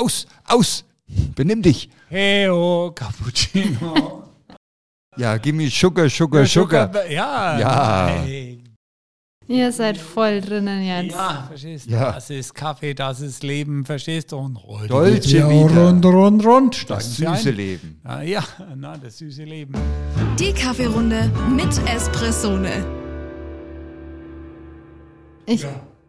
Aus, aus, benimm dich. Heo, Cappuccino. Ja, gib mir Sugar, Sugar, Sugar. Ja, Ja. nein. Ihr seid voll drinnen jetzt. Ja, verstehst du? Ja. Das ist Kaffee, das ist Leben, verstehst du? Und heute Dolce ja rund, rund, rund. Steigen Das ein. süße Leben. Ja, ja, na, das süße Leben. Die Kaffeerunde mit Espressone. Ich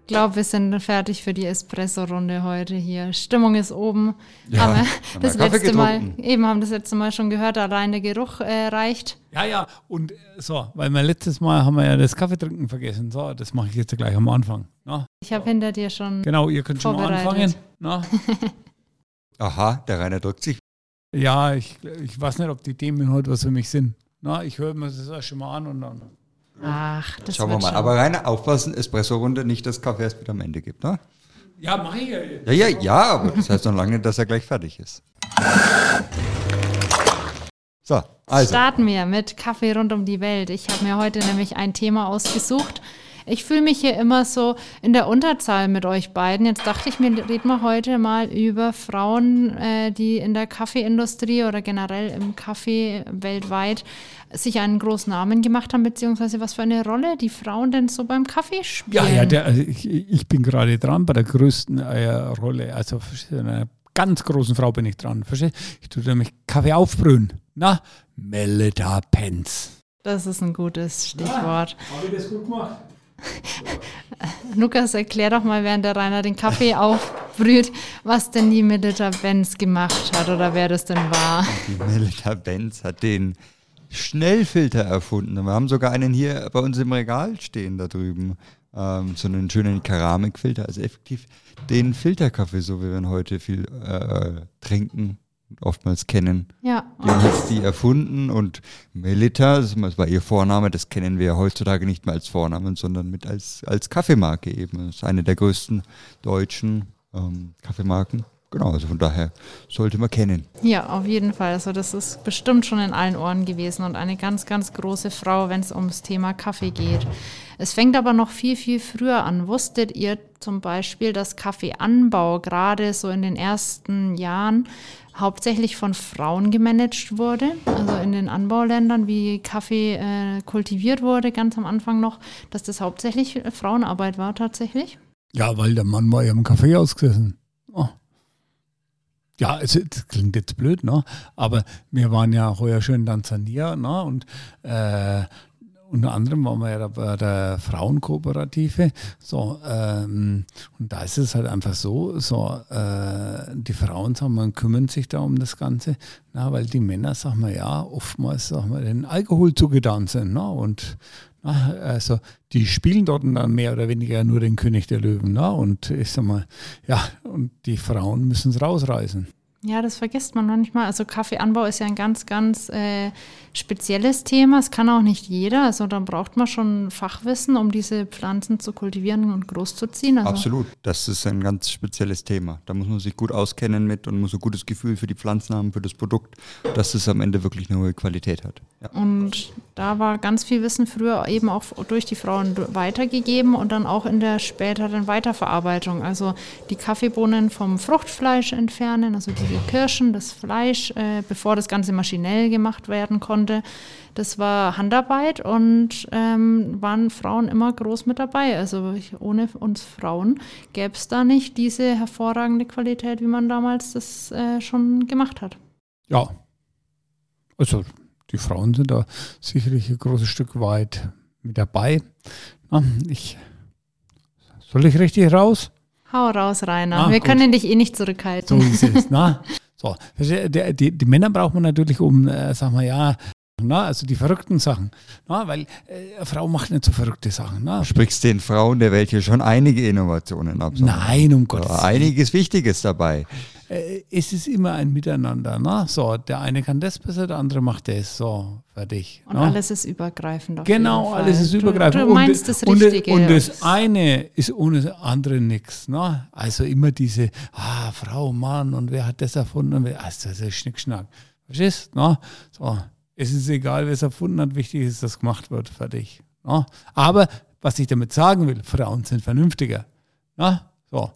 glaube, wir sind fertig für die Espresso-Runde heute hier. Stimmung ist oben. Ja, haben wir haben das wir Kaffee letzte Mal, eben haben das letzte Mal schon gehört, allein der Geruch äh, reicht. Ja, ja, und äh, so, weil wir letztes Mal haben wir ja das Kaffeetrinken vergessen. So, das mache ich jetzt gleich am Anfang. Na? Ich habe hinter dir schon. Genau, ihr könnt schon anfangen. Na? Aha, der Rainer drückt sich. Ja, ich, ich weiß nicht, ob die Themen heute was für mich sind. Na, ich höre mir das erst schon mal an und dann. Ach, das Schauen wir mal. schon. Aber Rainer, aufpassen, Espresso-Runde, nicht das Kaffee erst wieder am Ende gibt, ne? Ja, mache ich ja. Ja, ja, ja, aber das heißt noch lange nicht, dass er gleich fertig ist. So, also. Starten wir mit Kaffee rund um die Welt. Ich habe mir heute nämlich ein Thema ausgesucht. Ich fühle mich hier immer so in der Unterzahl mit euch beiden. Jetzt dachte ich mir, reden wir heute mal über Frauen, äh, die in der Kaffeeindustrie oder generell im Kaffee weltweit sich einen großen Namen gemacht haben, beziehungsweise was für eine Rolle die Frauen denn so beim Kaffee spielen. Ja, ja, der, also ich, ich bin gerade dran bei der größten äh, Rolle. Also einer ganz großen Frau bin ich dran. Verstehst? Ich tue nämlich Kaffee aufbrühen. Na, Melita Pence. Das ist ein gutes Stichwort. Habe ich das gut gemacht? Lukas, erklär doch mal, während der Rainer den Kaffee aufbrüht, was denn die Milita Benz gemacht hat oder wer das denn war. Die Melita Benz hat den Schnellfilter erfunden. Wir haben sogar einen hier bei uns im Regal stehen da drüben. Ähm, so einen schönen Keramikfilter. Also effektiv den Filterkaffee, so wie wir ihn heute viel äh, trinken und oftmals kennen. Ja, Den hat sie erfunden und Melita, das war ihr Vorname, das kennen wir ja heutzutage nicht mehr als Vornamen, sondern mit als, als Kaffeemarke eben. Das ist eine der größten deutschen ähm, Kaffeemarken. Genau, also von daher sollte man kennen. ja, auf jeden Fall. Also das ist bestimmt schon in allen Ohren gewesen und eine ganz, ganz große Frau, wenn es ums Thema Kaffee geht. Es fängt aber noch viel, viel früher an. Wusstet ihr zum Beispiel, dass Kaffeeanbau gerade so in den ersten Jahren hauptsächlich von Frauen gemanagt wurde? Also in den Anbauländern, wie Kaffee äh, kultiviert wurde, ganz am Anfang noch, dass das hauptsächlich Frauenarbeit war tatsächlich? Ja, weil der Mann war ja im Café ausgesessen. Oh. Ja, es, das klingt jetzt blöd, ne? aber wir waren ja heuer schon in Tansania ne? und äh, unter anderem waren wir ja bei der Frauenkooperative. So, ähm, und da ist es halt einfach so, so äh, die Frauen sagen wir, kümmern sich da um das Ganze, na, weil die Männer, sagen wir ja, oftmals sagen wir, den Alkohol zugetan sind. Ne? Und na, also die spielen dort dann mehr oder weniger nur den König der Löwen. Ne? Und ich sag mal, ja, und die Frauen müssen es rausreißen. Ja, das vergisst man manchmal. Also Kaffeeanbau ist ja ein ganz, ganz äh, spezielles Thema. Es kann auch nicht jeder. Also da braucht man schon Fachwissen, um diese Pflanzen zu kultivieren und großzuziehen. Also, Absolut, das ist ein ganz spezielles Thema. Da muss man sich gut auskennen mit und muss ein gutes Gefühl für die Pflanzen haben, für das Produkt, dass es am Ende wirklich eine hohe Qualität hat. Ja. Und da war ganz viel Wissen früher eben auch durch die Frauen weitergegeben und dann auch in der späteren Weiterverarbeitung. Also die Kaffeebohnen vom Fruchtfleisch entfernen, also diese Kirschen, das Fleisch, äh, bevor das Ganze maschinell gemacht werden konnte. Das war Handarbeit und ähm, waren Frauen immer groß mit dabei. Also ich, ohne uns Frauen gäbe es da nicht diese hervorragende Qualität, wie man damals das äh, schon gemacht hat. Ja, also die Frauen sind da sicherlich ein großes Stück weit mit dabei. Na, ich, soll ich richtig raus? Hau raus, Rainer. Ah, Wir gut. können dich eh nicht zurückhalten. So ist es. na? So, der- die, die Männer braucht man natürlich um, äh, sagen wir ja, na, also die verrückten Sachen. Na, weil äh, eine Frau macht nicht so verrückte Sachen. Na? Du sprichst den Frauen der Welt hier schon einige Innovationen ab. Nein, um Gottes Willen. einiges Wichtiges dabei. Äh, es ist immer ein Miteinander. Na? So, der eine kann das besser, der andere macht das. So, fertig. Und na? alles ist übergreifend. Auf Genau, jeden Fall. alles ist Du- übergreifend. Du, meinst das und, Richtige. Und, und das eine ist ohne das andere nichts. Ne? Also immer diese, ah, Frau, Mann, und wer hat das erfunden? Und wer, also das ist Schnickschnack. Verstehst du? Ne? So, es ist egal, wer es erfunden hat, wichtig ist, dass gemacht wird, fertig. Ne? Aber was ich damit sagen will, Frauen sind vernünftiger. Ne? So.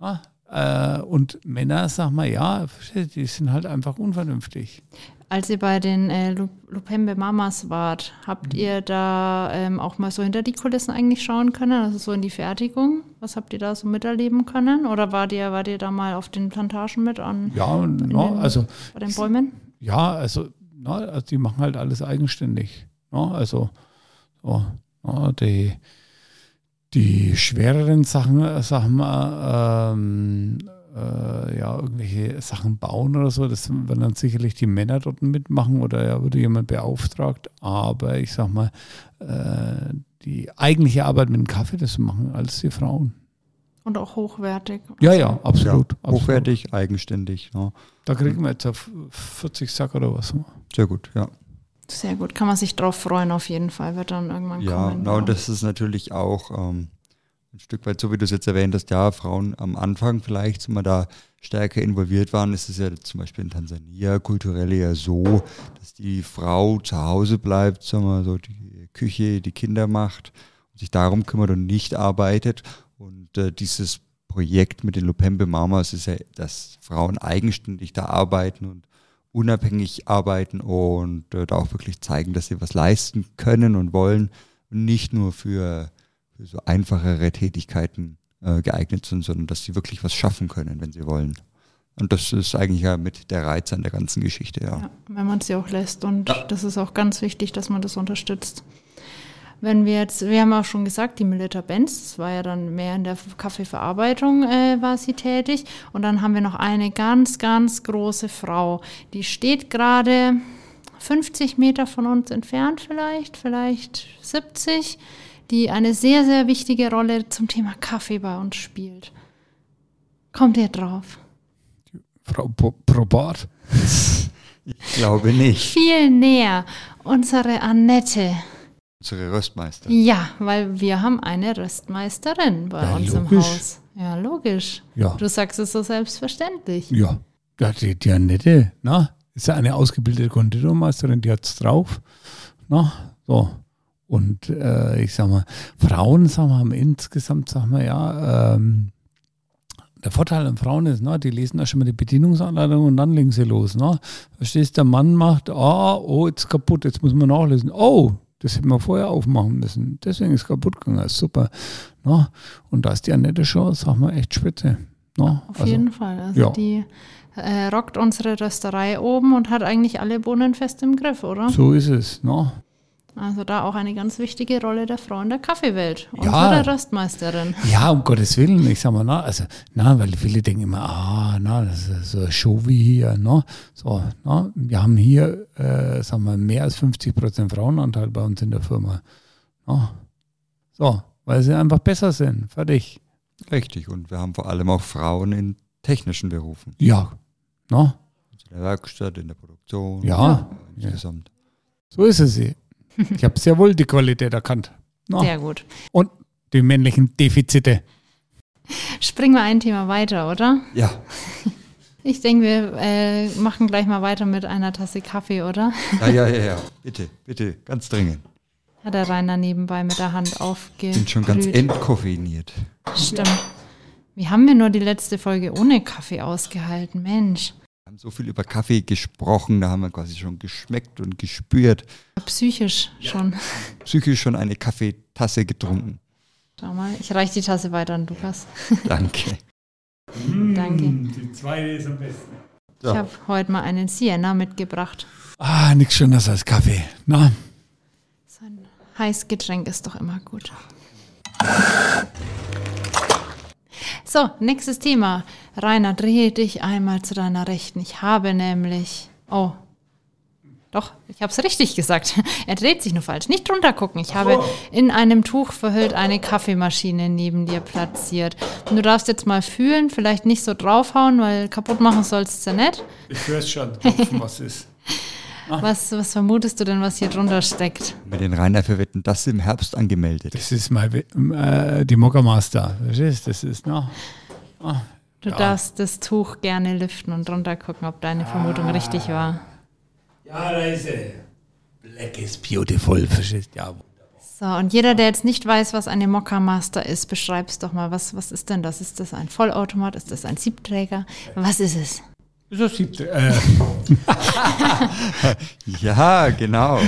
Ne? Äh, und Männer, sag mal, ja, die sind halt einfach unvernünftig. Als ihr bei den äh, Lu- Lupembe Mamas wart, habt Mhm. ihr da ähm, auch mal so hinter die Kulissen eigentlich schauen können, also so in die Fertigung? Was habt ihr da so miterleben können? Oder wart ihr, wart ihr da mal auf den Plantagen mit an Ja, no, den- also bei den Bäumen? Ja, also, na, also die machen halt alles eigenständig. Na, also so, na, die, die schwereren Sachen, äh, Sachen äh, ähm, äh, ja, irgendwelche Sachen bauen oder so, das werden dann sicherlich die Männer dort mitmachen oder ja, würde jemand beauftragt. Aber ich sag mal, äh, die eigentliche Arbeit mit dem Kaffee, das machen alles die Frauen. Und auch hochwertig. Ja, ja, absolut. ja, absolut. hochwertig, eigenständig. Ja. Da kriegen wir jetzt auf 40 Sack oder was. Sehr gut, ja. Sehr gut, kann man sich drauf freuen auf jeden Fall, wird dann irgendwann Ja, kommen. na, und das ist natürlich auch ähm, ein Stück weit so, wie du es jetzt erwähnt hast, ja, Frauen am Anfang vielleicht, wenn wir da stärker involviert waren, ist es ja zum Beispiel in Tansania kulturell ja so, dass die Frau zu Hause bleibt, sagen wir so, die Küche, die Kinder macht und sich darum kümmert und nicht arbeitet. Und äh, dieses Projekt mit den Lupembe Mamas ist ja, dass Frauen eigenständig da arbeiten und unabhängig arbeiten und äh, da auch wirklich zeigen, dass sie was leisten können und wollen und nicht nur für, für so einfachere Tätigkeiten äh, geeignet sind, sondern dass sie wirklich was schaffen können, wenn sie wollen. Und das ist eigentlich ja mit der Reiz an der ganzen Geschichte, ja. Ja, wenn man es ja auch lässt. Und das ist auch ganz wichtig, dass man das unterstützt. Wenn wir jetzt, wir haben auch schon gesagt, die Melita Benz, das war ja dann mehr in der Kaffeeverarbeitung, äh, war sie tätig. Und dann haben wir noch eine ganz, ganz große Frau, die steht gerade 50 Meter von uns entfernt vielleicht, vielleicht 70, die eine sehr, sehr wichtige Rolle zum Thema Kaffee bei uns spielt. Kommt ihr drauf? Frau Pro- Probart. Ich glaube nicht. Viel näher. Unsere Annette. Unsere Röstmeister. Ja, weil wir haben eine Röstmeisterin bei Ja, uns logisch. im Haus. Ja, logisch. Ja. Du sagst es so selbstverständlich. Ja, ja die, die Annette, na, ist ja eine ausgebildete Konditormeisterin, die hat's drauf. Na, so. Und äh, ich sag mal, Frauen, sagen wir, haben insgesamt, sagen wir, ja, ähm, der Vorteil an Frauen ist, na, die lesen da schon mal die Bedienungsanleitung und dann legen sie los. Na. Verstehst der Mann macht, ah, oh, jetzt ist kaputt, jetzt muss man nachlesen. Oh, das hätten wir vorher aufmachen müssen. Deswegen ist kaputt gegangen. Das ist super. Na. Und da ist die Annette schon, sag mal, echt spitze. Na. Auf jeden Fall. Also ja. die äh, rockt unsere Rösterei oben und hat eigentlich alle Bohnen fest im Griff, oder? So ist es. Na. Also da auch eine ganz wichtige Rolle der Frau in der Kaffeewelt. Ja. Unsere Röstmeisterin. Ja, um Gottes Willen, ich sag mal, na, also, na, weil viele denken immer, ah, na, das ist so eine Show wie hier, ne? So, na, wir haben hier, äh, sagen wir, mehr als 50 Prozent Frauenanteil bei uns in der Firma. Na? So, weil sie einfach besser sind, fertig. Richtig. Und wir haben vor allem auch Frauen in technischen Berufen. Ja, na, In der Werkstatt, in der Produktion. Ja. Insgesamt. so ist es. Ich habe sehr wohl die Qualität erkannt. Na? Sehr gut. Und die männlichen Defizite. Springen wir ein Thema weiter, oder? Ja. Ich denke, wir äh, machen gleich mal weiter mit einer Tasse Kaffee, oder? Ja, ja, ja, ja. Bitte, bitte, ganz dringend. Hat der Rainer nebenbei mit der Hand aufge. Bin schon ganz entkoffeiniert. Stimmt. Wie haben wir nur die letzte Folge ohne Kaffee ausgehalten? Mensch. Wir haben so viel über Kaffee gesprochen, da haben wir quasi schon geschmeckt und gespürt. Psychisch schon. Psychisch schon eine Kaffeetasse getrunken. Schau mal, ich reiche die Tasse weiter an Lukas. Danke. Danke. Die zweite ist am besten. So. Ich habe heute mal einen Sienna mitgebracht. Ah, nichts Schöneres als Kaffee. Na, So ein heißes Getränk ist doch immer gut. So, nächstes Thema. Rainer, drehe dich einmal zu deiner Rechten. Ich habe nämlich. Oh. Doch, ich habe es richtig gesagt. Er dreht sich nur falsch. Nicht drunter gucken. Ich habe in einem Tuch verhüllt eine Kaffeemaschine neben dir platziert. Und du darfst jetzt mal fühlen, vielleicht nicht so draufhauen, weil kaputt machen sollst du ja nicht. ich höre schon, tropfen, was ist. Was, was vermutest du denn, was hier drunter steckt? Mit den Rainer für Wetten, das im Herbst angemeldet. Das ist mal äh, die Mockermaster. Verstehst du? Das ist noch. Ah, Du darfst das Tuch gerne lüften und drunter gucken, ob deine Vermutung richtig war. Ja, da ist sie. Black is beautiful. Verstehst? Ja. So, und jeder, der jetzt nicht weiß, was eine Mokka Master ist, beschreib's doch mal. Was, was ist denn das? Ist das ein Vollautomat? Ist das ein Siebträger? Was ist es? So siebte. Äh, Ja, genau.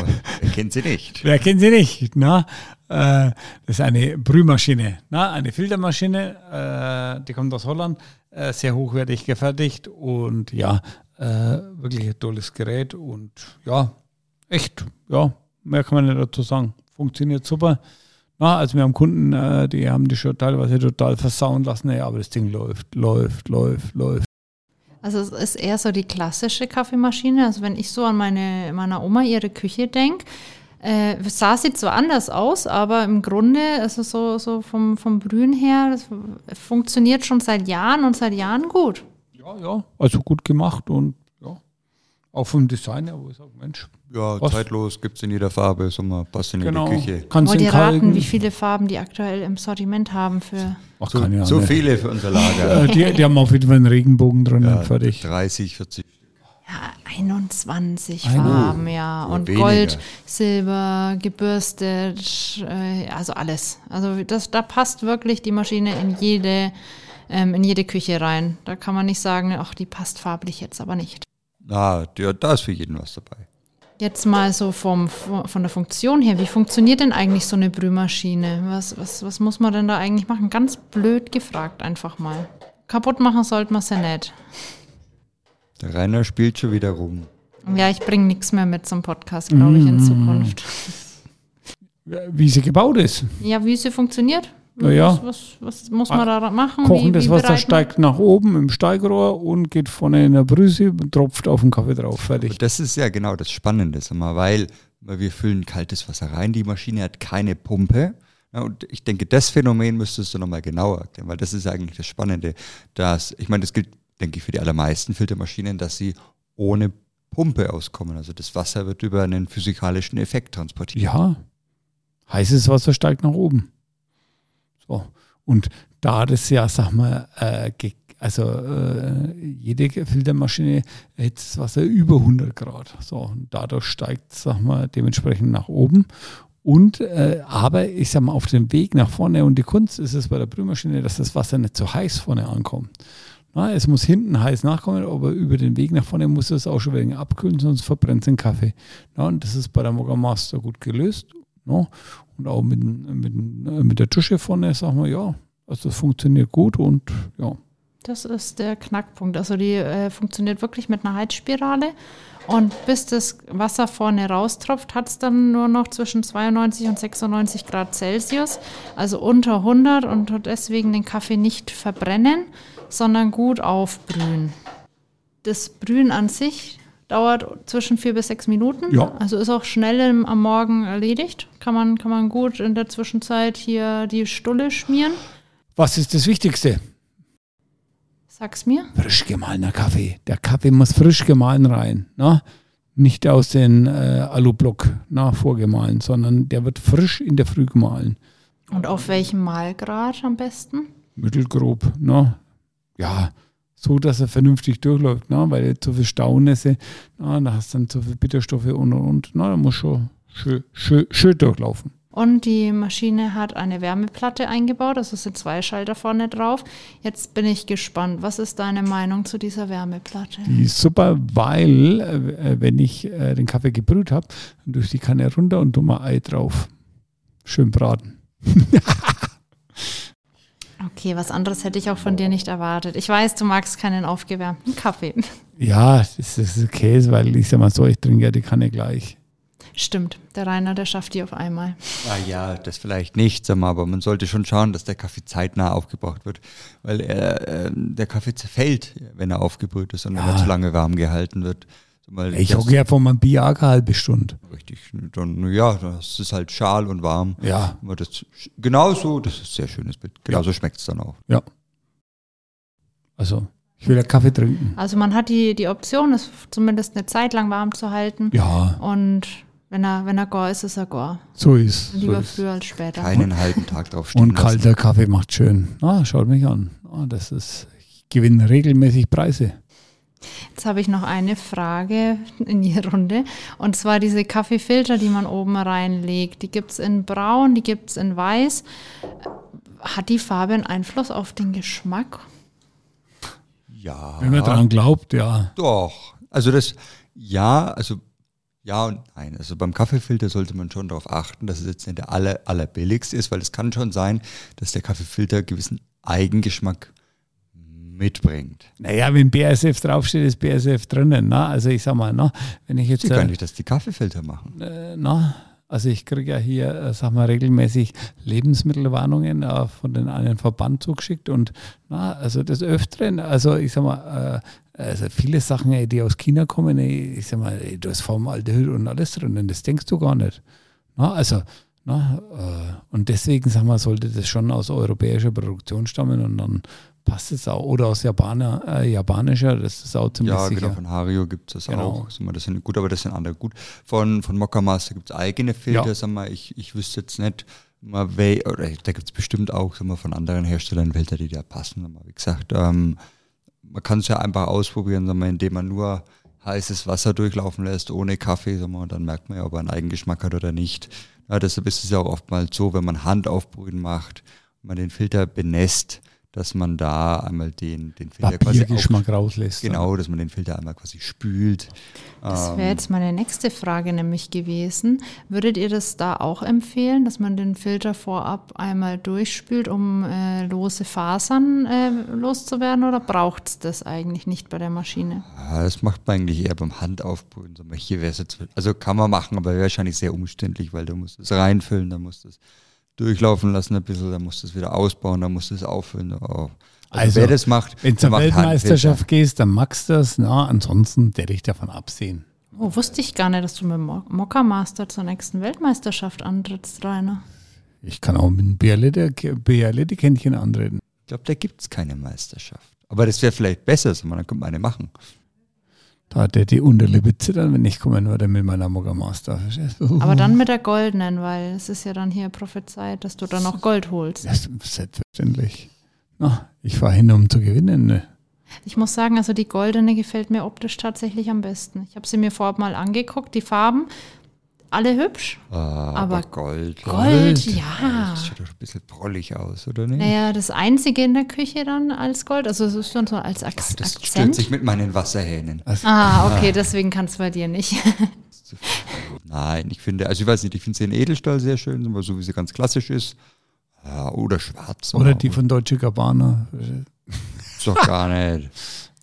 Wer kennt sie nicht? wer kennt sie nicht? Na? Äh, das ist eine Brühmaschine, eine Filtermaschine, äh, die kommt aus Holland, äh, sehr hochwertig gefertigt und ja, wirklich ein tolles Gerät und ja, echt, ja, mehr kann man nicht dazu sagen. Funktioniert super. Also wir haben Kunden, die haben die schon teilweise total versauen lassen, aber das Ding läuft, läuft, läuft, läuft. Also es ist eher so die klassische Kaffeemaschine. Also wenn ich so an meine meiner Oma ihre Küche denke, äh, sah sie zwar anders aus, aber im Grunde, also so, so vom, vom Brühen her, das funktioniert schon seit Jahren und seit Jahren gut. Ja, ja, also gut gemacht und ja, auch vom Design her, wo ich sage, Mensch, Ja, Was? zeitlos gibt es in jeder Farbe, Sommer, passt in genau, jede Küche. kannst Wollt du ihr raten, wie viele Farben die aktuell im Sortiment haben für Ach, So, keine Ahnung. so viele für unser Lager. Äh, die, die haben auf jeden Fall einen Regenbogen drin, Ja, fertig. 30, 40. ja, 21 Ein- Farben, ja. Oh, Und weniger. Gold, Silber, gebürstet, äh, also alles. Also das, da passt wirklich die Maschine in jede, ähm, in jede Küche rein. Da kann man nicht sagen, ach, die passt farblich jetzt aber nicht. Ah, ja, da ist für jeden was dabei. Jetzt mal so vom, von der Funktion her, wie funktioniert denn eigentlich so eine Brühmaschine? Was, was, was muss man denn da eigentlich machen? Ganz blöd gefragt einfach mal. Kaputt machen sollte man sie nicht. Der Rainer spielt schon wieder rum. Ja, ich bringe nichts mehr mit zum Podcast, glaube ich, in Zukunft. Wie sie gebaut ist. Ja, wie sie funktioniert? Na ja. Was, was, was muss man da machen? Kochen wie, das wie Wasser bereiten- steigt nach oben im Steigrohr und geht vorne in der Brüse und tropft auf den Kaffee drauf. Fertig. Und das ist ja genau das Spannende, mal, weil, weil wir füllen kaltes Wasser rein, die Maschine hat keine Pumpe. Ja, und ich denke, das Phänomen müsstest du nochmal genauer erklären, weil das ist eigentlich das Spannende, dass, ich meine, das gilt, denke ich, für die allermeisten Filtermaschinen, dass sie ohne Pumpe auskommen. Also das Wasser wird über einen physikalischen Effekt transportiert. Ja, heißes Wasser steigt nach oben. So. Und da das ja, sag mal, äh, also äh, jede Filtermaschine erhitzt das Wasser über 100 Grad. So, und dadurch steigt, sag mal, dementsprechend nach oben. Und äh, aber ich sag mal, auf dem Weg nach vorne und die Kunst ist es bei der Brühmaschine, dass das Wasser nicht so heiß vorne ankommt. Na, es muss hinten heiß nachkommen, aber über den Weg nach vorne muss es auch schon wegen abkühlen, sonst verbrennt es den Kaffee. Ja, und das ist bei der Moga Master gut gelöst. Ja, und auch mit, mit, mit der Dusche vorne, sagen wir, ja, also das funktioniert gut und ja. Das ist der Knackpunkt. Also die äh, funktioniert wirklich mit einer Heizspirale. Und bis das Wasser vorne raustropft, hat es dann nur noch zwischen 92 und 96 Grad Celsius, also unter 100 und deswegen den Kaffee nicht verbrennen, sondern gut aufbrühen. Das Brühen an sich dauert zwischen vier bis sechs Minuten. Ja. Also ist auch schnell am Morgen erledigt. Kann man, kann man gut in der Zwischenzeit hier die Stulle schmieren. Was ist das Wichtigste? Sag's mir. Frisch gemahlener Kaffee. Der Kaffee muss frisch gemahlen rein. Na? Nicht aus dem äh, Alublock na, vorgemahlen, sondern der wird frisch in der Früh gemahlen. Und auf welchem Mahlgrad am besten? Mittelgrob. Na? Ja, so, dass er vernünftig durchläuft. Na? Weil zu viel Staunässe, na, da hast du dann zu viel Bitterstoffe und und und. Na, da muss schon schön, schön, schön durchlaufen. Und die Maschine hat eine Wärmeplatte eingebaut, also sind zwei Schalter vorne drauf. Jetzt bin ich gespannt. Was ist deine Meinung zu dieser Wärmeplatte? Die ist super, weil, äh, wenn ich äh, den Kaffee gebrüht habe, dann durch die Kanne runter und dummer Ei drauf. Schön braten. Okay, was anderes hätte ich auch von dir nicht erwartet. Ich weiß, du magst keinen aufgewärmten Kaffee. Ja, das ist okay, weil ich sag mal so, ich trinke ja die Kanne gleich. Stimmt, der Rainer, der schafft die auf einmal. Ah ja, das vielleicht nicht, sag mal, aber man sollte schon schauen, dass der Kaffee zeitnah aufgebraucht wird, weil er, äh, der Kaffee zerfällt, wenn er aufgebrüht ist und wenn Ja. er zu lange warm gehalten wird. Mal, Ich hocke ja von meinem Bier eine halbe Stunde. Richtig, dann, ja, das ist halt schal und warm. Ja, Aber das, genauso, das ist ein sehr schönes Bild. Genauso schmeckt es dann auch. ja. Also, ich will ja Kaffee trinken. Also man hat die, die Option, es zumindest eine Zeit lang warm zu halten. Ja, Und wenn er, wenn er gar ist, ist er gar. so ist. So Lieber ist. früher als später. Keinen halben Tag drauf stehen Und lassen. kalter Kaffee macht schön. Ah, schaut mich an. Ah, das ist, ich gewinne regelmäßig Preise. Jetzt habe ich noch eine Frage in die Runde. Und zwar diese Kaffeefilter, die man oben reinlegt. Die gibt es in braun, die gibt es in weiß. Hat die Farbe einen Einfluss auf den Geschmack? Ja. Wenn man daran glaubt, ja. Doch. Also das, ja, also ja und nein. Also beim Kaffeefilter sollte man schon darauf achten, dass es jetzt nicht der aller, allerbilligste ist, weil es kann schon sein, dass der Kaffeefilter gewissen Eigengeschmack mitbringt. Naja, wenn BASF draufsteht, ist BASF drinnen. Na? Also ich sag mal, na, wenn ich jetzt. Sie äh, gar nicht, dass die Kaffeefilter machen. äh, na, also ich kriege ja hier, äh, sag mal, regelmäßig Lebensmittelwarnungen äh, von den einen Verband zugeschickt und na, also des Öfteren, also ich sag mal, äh, also viele Sachen, ey, die aus China kommen, ey, ich sag mal, ey, da ist Formaldehyd und alles drinnen, das denkst du gar nicht. Na, also, na, äh, und deswegen, sag mal, sollte das schon aus europäischer Produktion stammen und dann passt es auch. Oder aus Japaner, äh, japanischer, das ist auch ziemlich Ja, sicher. genau, von Hario gibt es das Genau. auch. Sag mal, das sind gut, aber das sind andere gut. Von, von Mokka Master gibt es eigene Filter, Ja. sag mal, ich, ich wüsste jetzt nicht, mal, wel, oder da gibt es bestimmt auch sag mal, von anderen Herstellern Filter, die da passen. Sag mal, wie gesagt, ähm, man kann es ja einfach ausprobieren, sag mal, indem man nur heißes Wasser durchlaufen lässt, ohne Kaffee, sag mal, und dann merkt man ja, ob er einen Eigengeschmack hat oder nicht. Ja, deshalb ist es ja auch oftmals so, wenn man Handaufbrühen macht, man den Filter benässt, dass man da einmal den, den Filter quasi auf, Papiergeschmack rauslässt. Genau, dass man den Filter einmal quasi spült. Das Ähm, wäre jetzt meine nächste Frage nämlich gewesen. Würdet ihr das da auch empfehlen, dass man den Filter vorab einmal durchspült, um äh, lose Fasern äh, loszuwerden oder braucht es das eigentlich nicht bei der Maschine? Ja, das macht man eigentlich eher beim Handaufbrühen. Also kann man machen, aber wäre wahrscheinlich sehr umständlich, weil du musst es reinfüllen, dann musst du es durchlaufen lassen ein bisschen, dann musst du es wieder ausbauen, dann musst du es auffüllen. Oh. Also, Also, wer das macht, Wenn du zur Weltmeisterschaft gehst, dann magst du das. Na, ansonsten werde ich davon absehen. Oh, wusste ich gar nicht, dass du mit Mo Mokka Master zur nächsten Weltmeisterschaft antrittst, Rainer. Ich kann auch mit einem BRL-Kännchen antreten. Ich glaube, da gibt es keine Meisterschaft. Aber das wäre vielleicht besser, so, man, dann könnte man eine machen. Da hat der die Unterlippe zittern, wenn ich kommen würde mit meiner. Verstehst du? Aber dann mit der goldenen, weil es ist ja dann hier prophezeit, dass du dann noch Gold holst. Ist selbstverständlich. Na, ich fahre hin, um zu gewinnen. Ne? Ich muss sagen, also die goldene gefällt mir optisch tatsächlich am besten. Ich habe sie mir vorab mal angeguckt, die Farben, alle hübsch. Ah, aber, Aber Gold. Gold, Das ja. sieht doch ein bisschen prollig aus, oder nicht? Naja, das einzige in der Küche dann als Gold, also es ist schon so als Ak das stört Akzent. sich mit meinen Wasserhähnen. Ah, okay, deswegen kann es bei dir nicht. Nein, ich finde, also ich weiß nicht, ich finde sie in Edelstahl sehr schön, aber so wie sie ganz klassisch ist. Ja, oder schwarz. Oder die von Deutsche Gabbana. Ist doch gar nicht.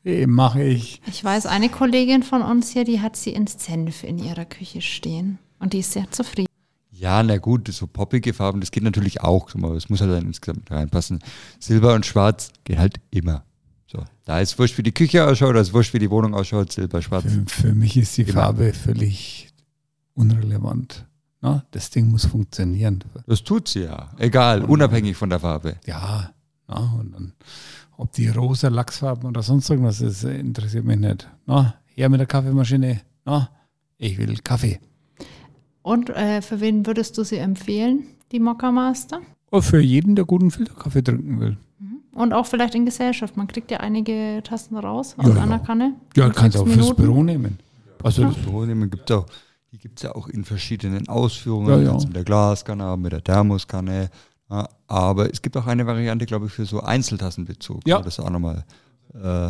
Eh, Mache ich. Ich weiß, eine Kollegin von uns hier, die hat sie in Senf in ihrer Küche stehen. Und die ist sehr zufrieden. Ja, na gut, so poppige Farben, das geht natürlich auch, aber es muss halt dann insgesamt reinpassen. Silber und Schwarz geht halt immer. So, da ist wurscht, wie die Küche ausschaut, da ist wurscht, wie die Wohnung ausschaut, Silber, Schwarz. Für, für mich ist die Immer. Farbe völlig unrelevant. Na, das Ding muss funktionieren. Das tut sie ja. Egal, unabhängig von der Farbe. Ja, na, und dann, ob die rosa Lachsfarben oder sonst irgendwas ist, interessiert mich nicht. Na, her mit der Kaffeemaschine. Na, ich will Kaffee. Und äh, für wen würdest du sie empfehlen, die Mokka Master? Oh, für jeden, der guten Filterkaffee trinken will. Und auch vielleicht in Gesellschaft. Man kriegt ja einige Tasten raus aus Ja, ja. einer Kanne. Ja, kannst sechs auch fürs. Büro nehmen. Also, das, Büronehmen gibt auch, die gibt es ja auch in verschiedenen Ausführungen. Ja, Ja, ja. Mit der Glaskanne, mit der Thermoskanne. Ja, aber es gibt auch eine Variante, glaube ich, für so Einzeltassenbezug. Ja. Das ist auch nochmal äh,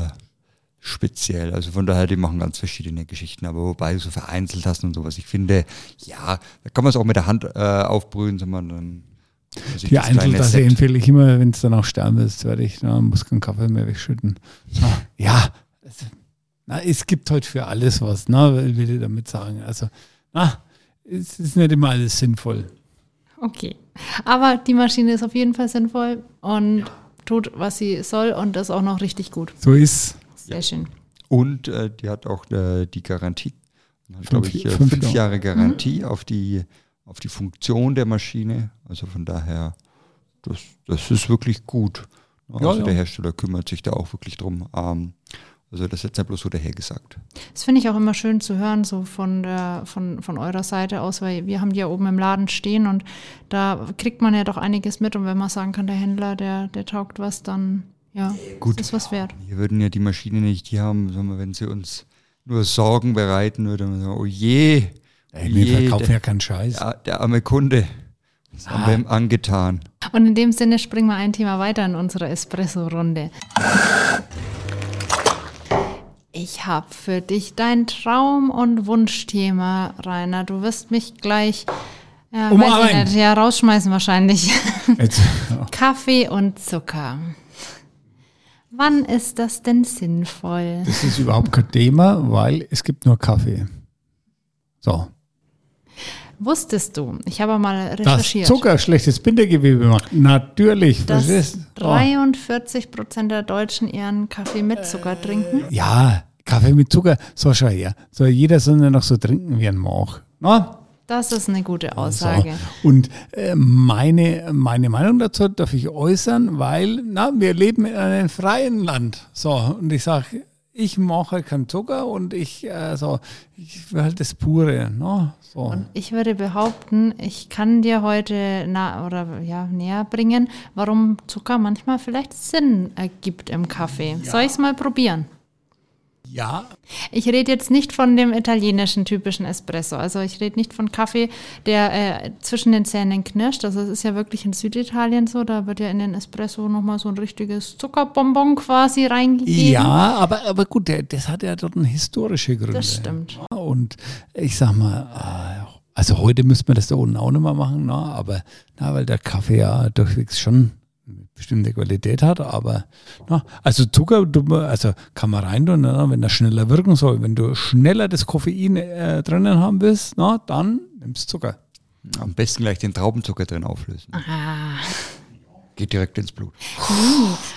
speziell. Also von daher, die machen ganz verschiedene Geschichten. Aber wobei, so für Einzeltassen und sowas, ich finde, ja, da kann man es auch mit der Hand äh, aufbrühen, sondern dann. also die das Einzeltasse empfehle ich immer, wenn es dann auch sterben willst, werde ich, na, muss keinen Kaffee mehr wegschütten. Na, ja, es, na, es gibt halt für alles was, na, will ich damit sagen. Also, na, es ist nicht immer alles sinnvoll. Okay. Aber die Maschine ist auf jeden Fall sinnvoll und tut, was sie soll und ist auch noch richtig gut. So ist Sehr schön. Und äh, die hat auch äh, die Garantie, glaube ich, äh, fünf fünf, Jahre. Garantie auf, die, auf die Funktion der Maschine. Also von daher, das, das ist wirklich gut. Also Ja, ja. der Hersteller kümmert sich da auch wirklich drum. Ähm, also das ist jetzt nicht bloß so dahergesagt. Das finde ich auch immer schön zu hören, so von, der, von, von eurer Seite aus, weil wir haben die ja oben im Laden stehen und da kriegt man ja doch einiges mit und wenn man sagen kann, der Händler, der, der taugt was, dann Ja, Gut. das ist was wert. Wir würden ja die Maschine nicht hier haben, sondern wenn sie uns nur Sorgen bereiten würde, dann sagen, oh je, Ey, wir je, verkaufen der, ja keinen Scheiß. der, der arme Kunde. Das haben Ah. wir ihm angetan. Und in dem Sinne springen wir ein Thema weiter in unserer Espresso-Runde. Ich habe für dich dein Traum- und Wunschthema, Rainer. Du wirst mich gleich Umarmen. nicht, ja, rausschmeißen wahrscheinlich. Jetzt, ja. Kaffee und Zucker. Wann ist das denn sinnvoll? Das ist überhaupt kein Thema, weil es gibt nur Kaffee. So. Wusstest du, ich habe mal Dass recherchiert, Zucker schlechtes Bindegewebe macht. Natürlich. dass verstehst du? Oh. 43 Prozent der Deutschen ihren Kaffee mit Zucker trinken? Ja, Kaffee mit Zucker, so schau her. Soll jeder soll nur noch so trinken, wie er mag. Na? Das ist eine gute Aussage. So. Und äh, meine, meine Meinung dazu darf ich äußern, weil na, wir leben in einem freien Land. So, und ich sage, ich mache keinen Zucker und ich, äh, so, ich will halt das Pure. Ne? So. Und ich würde behaupten, ich kann dir heute na, oder ja, näher bringen, warum Zucker manchmal vielleicht Sinn ergibt im Kaffee. Soll ich es mal probieren? Ja, Ich rede jetzt nicht von dem italienischen typischen Espresso. Also ich rede nicht von Kaffee, der äh, zwischen den Zähnen knirscht. Also es ist ja wirklich in Süditalien so. Da wird ja in den Espresso nochmal so ein richtiges Zuckerbonbon quasi reingegeben. ja aber, aber gut, der, das hat ja dort eine historische Gründe. Das stimmt. Und ich sag mal, äh, also heute müsste man das da unten auch nicht mehr machen, ne? aber na, weil der Kaffee ja durchwegs schon bestimmte Qualität hat, aber na, also Zucker, du, also kann man rein tun, ne? wenn er schneller wirken soll. Wenn du schneller das Koffein äh, drinnen haben willst, na, dann nimmst Zucker. Am besten gleich den Traubenzucker drin auflösen. Ah. Geht direkt ins Blut.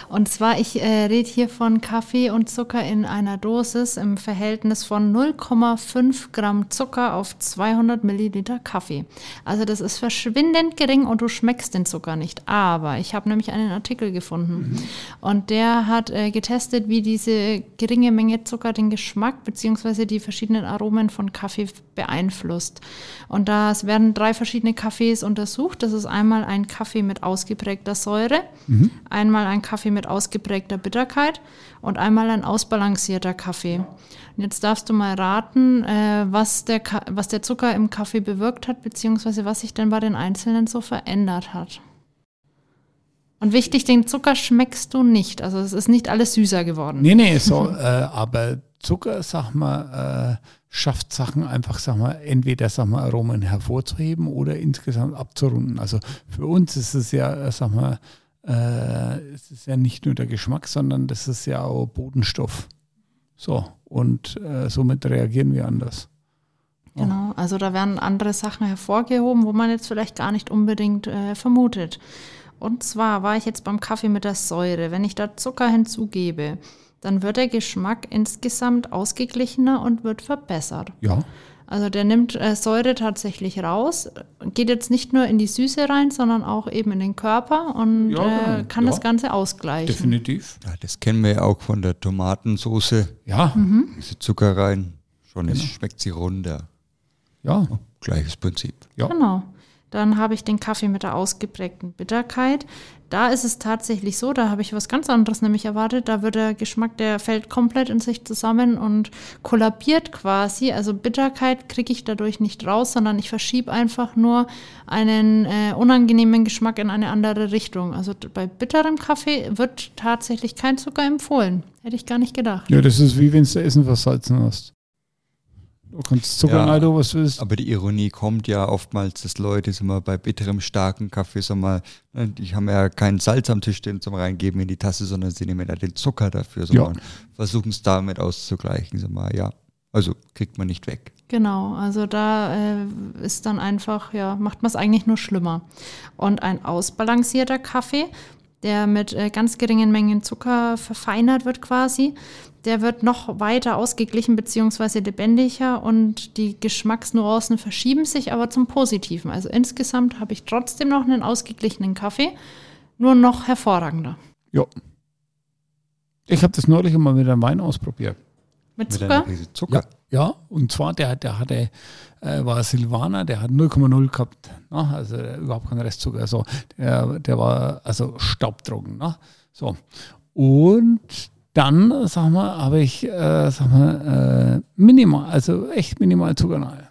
Und zwar, ich äh, rede hier von Kaffee und Zucker in einer Dosis im Verhältnis von 0,5 Gramm Zucker auf 200 Milliliter Kaffee. Also das ist verschwindend gering und du schmeckst den Zucker nicht. Aber ich habe nämlich einen Artikel gefunden und der hat äh, getestet, wie diese geringe Menge Zucker den Geschmack bzw. die verschiedenen Aromen von Kaffee beeinflusst. Und da werden drei verschiedene Kaffees untersucht. Das ist einmal ein Kaffee mit ausgeprägter Säure, einmal ein Kaffee mit ausgeprägter Bitterkeit und einmal ein ausbalancierter Kaffee. Und jetzt darfst du mal raten, äh, was, der Ka was der Zucker im Kaffee bewirkt hat, beziehungsweise was sich denn bei den Einzelnen so verändert hat. Und wichtig, den Zucker schmeckst du nicht. Also es ist nicht alles süßer geworden. Nee, nee, so, äh, aber Zucker, sag mal, äh, schafft Sachen einfach, sag mal, entweder, sag mal, Aromen hervorzuheben oder insgesamt abzurunden. Also für uns ist es ja, äh, sag mal, äh, es ist ja nicht nur der Geschmack, sondern das ist ja auch Bodenstoff. So, und äh, somit reagieren wir anders. Genau, also da werden andere Sachen hervorgehoben, wo man jetzt vielleicht gar nicht unbedingt äh, vermutet. Und zwar war ich jetzt beim Kaffee mit der Säure. Wenn ich da Zucker hinzugebe, dann wird der Geschmack insgesamt ausgeglichener und wird verbessert. Ja. Also der nimmt äh, Säure tatsächlich raus, geht jetzt nicht nur in die Süße rein, sondern auch eben in den Körper und Ja, äh, genau. kann Ja. das Ganze ausgleichen. Definitiv. Ja, das kennen wir ja auch von der Tomatensoße. Ja, Diese Zucker rein. Schon ist, schmeckt sie runter. ja, Gleiches Prinzip. ja. Genau. Dann habe ich den Kaffee mit der ausgeprägten Bitterkeit. Da ist es tatsächlich so, da habe ich was ganz anderes nämlich erwartet. Da wird der Geschmack, der fällt komplett in sich zusammen und kollabiert quasi. Also Bitterkeit kriege ich dadurch nicht raus, sondern ich verschiebe einfach nur einen äh, unangenehmen Geschmack in eine andere Richtung. Also bei bitterem Kaffee wird tatsächlich kein Zucker empfohlen. Hätte ich gar nicht gedacht. Ja, das ist wie wenn du Essen versalzen hast. Du kannst Zucker Ja. rein, was du willst. Aber die Ironie kommt ja oftmals, dass Leute sag mal, bei bitterem, starken Kaffee, sag mal, ne, die haben ja keinen Salz am Tisch stehen zum Reingeben in die Tasse, sondern sie nehmen ja den Zucker dafür sag Ja. versuchen es damit auszugleichen. Sag mal, ja, also kriegt man nicht weg. Genau, also da äh, ist dann einfach, ja, macht man es eigentlich nur schlimmer. Und ein ausbalancierter Kaffee, der mit äh, ganz geringen Mengen Zucker verfeinert wird quasi, der wird noch weiter ausgeglichen bzw. lebendiger und die Geschmacksnuancen verschieben sich aber zum Positiven. Also insgesamt habe ich trotzdem noch einen ausgeglichenen Kaffee, nur noch hervorragender. Ja. Ich habe das neulich mal mit einem Wein ausprobiert. Mit Mit Zucker? Prise Zucker. Ja, und zwar, der, der hatte, äh, war Silvaner, der hat 0,0 gehabt. Ne? Also überhaupt kein Restzucker. Also der, der war also staubtrocken. Ne? So. Und dann, sag mal, habe ich, äh, sag mal, äh, minimal, also echt minimal Zuckernahe.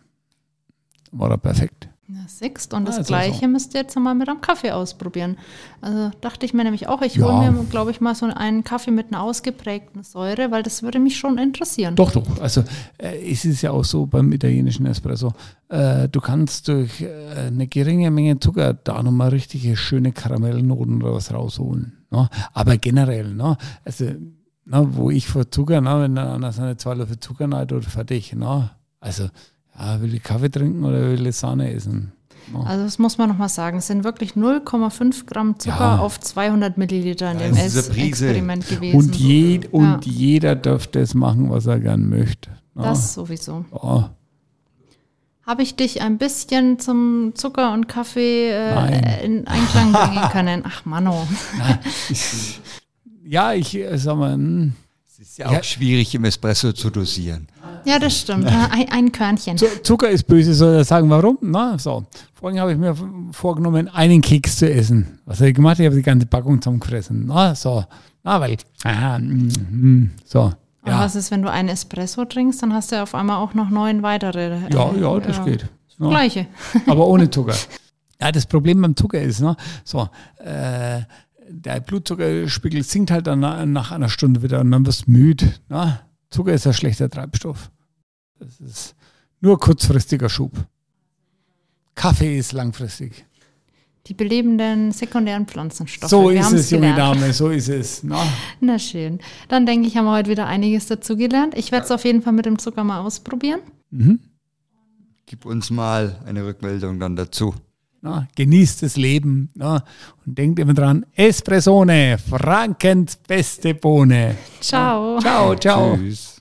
War da perfekt. Ja, sixt. Und das Also Gleiche so. müsst ihr jetzt mal mit einem Kaffee ausprobieren. Also dachte ich mir nämlich auch, ich Ja. hole mir, glaube ich, mal so einen Kaffee mit einer ausgeprägten Säure, weil das würde mich schon interessieren. Doch, doch. Also äh, es ist ja auch so beim italienischen Espresso. Äh, du kannst durch äh, eine geringe Menge Zucker da nochmal richtige schöne Karamellnoten oder was rausholen. Ne? Aber generell, ne? also ne, wo ich vor Zucker, ne, wenn einer seine zwei Löffel Zucker neigt oder fertig. Ne? Also ja, will ich Kaffee trinken oder will ich Sahne essen? Ne? Also das muss man nochmal sagen, es sind wirklich 0,5 Gramm Zucker Ja. auf 200 Milliliter in Ja, dem. Experiment gewesen. Und, je, und Ja. jeder dürfte es machen, was er gern möchte. Ne? Das sowieso. ja. Habe ich dich ein bisschen zum Zucker und Kaffee äh, Nein. in Einklang bringen können? Ach Mano. Ich, ja, ich äh, sag mal, hm, Es ist ja auch Ja. schwierig im Espresso zu dosieren. Ja, das stimmt. Ja, Ein, ein Körnchen. Zu- Zucker ist böse, soll er sagen, warum? Na, so. Vorhin habe ich mir vorgenommen, einen Keks zu essen. Was habe ich gemacht? Ich habe die ganze Packung zusammengefressen. Na, so. Na, weil, aha, mm, mm, so. Und Ja, was ist, wenn du einen Espresso trinkst, dann hast du auf einmal auch noch neun weitere. äh, ja, ja, das geht. Ja. Gleiche. Aber ohne Zucker. Ja, das Problem beim Zucker ist, ne, so, äh, der Blutzuckerspiegel sinkt halt dann na- nach einer Stunde wieder und dann wirst du müde. Ne? Zucker ist ein schlechter Treibstoff. Das ist nur kurzfristiger Schub. Kaffee ist langfristig. Die belebenden sekundären Pflanzenstoffe. So Wir ist es, junge gelernt. Dame, so ist es. Na, Na schön. Dann denke ich, haben wir heute wieder einiges dazu gelernt. Ich werde es auf jeden Fall mit dem Zucker mal ausprobieren. mhm. Gib uns mal eine Rückmeldung dann dazu. Na, genießt das Leben na, und denkt immer dran, Espressone, Frankens beste Bohne. Ciao. Ciao, ciao. Tschüss.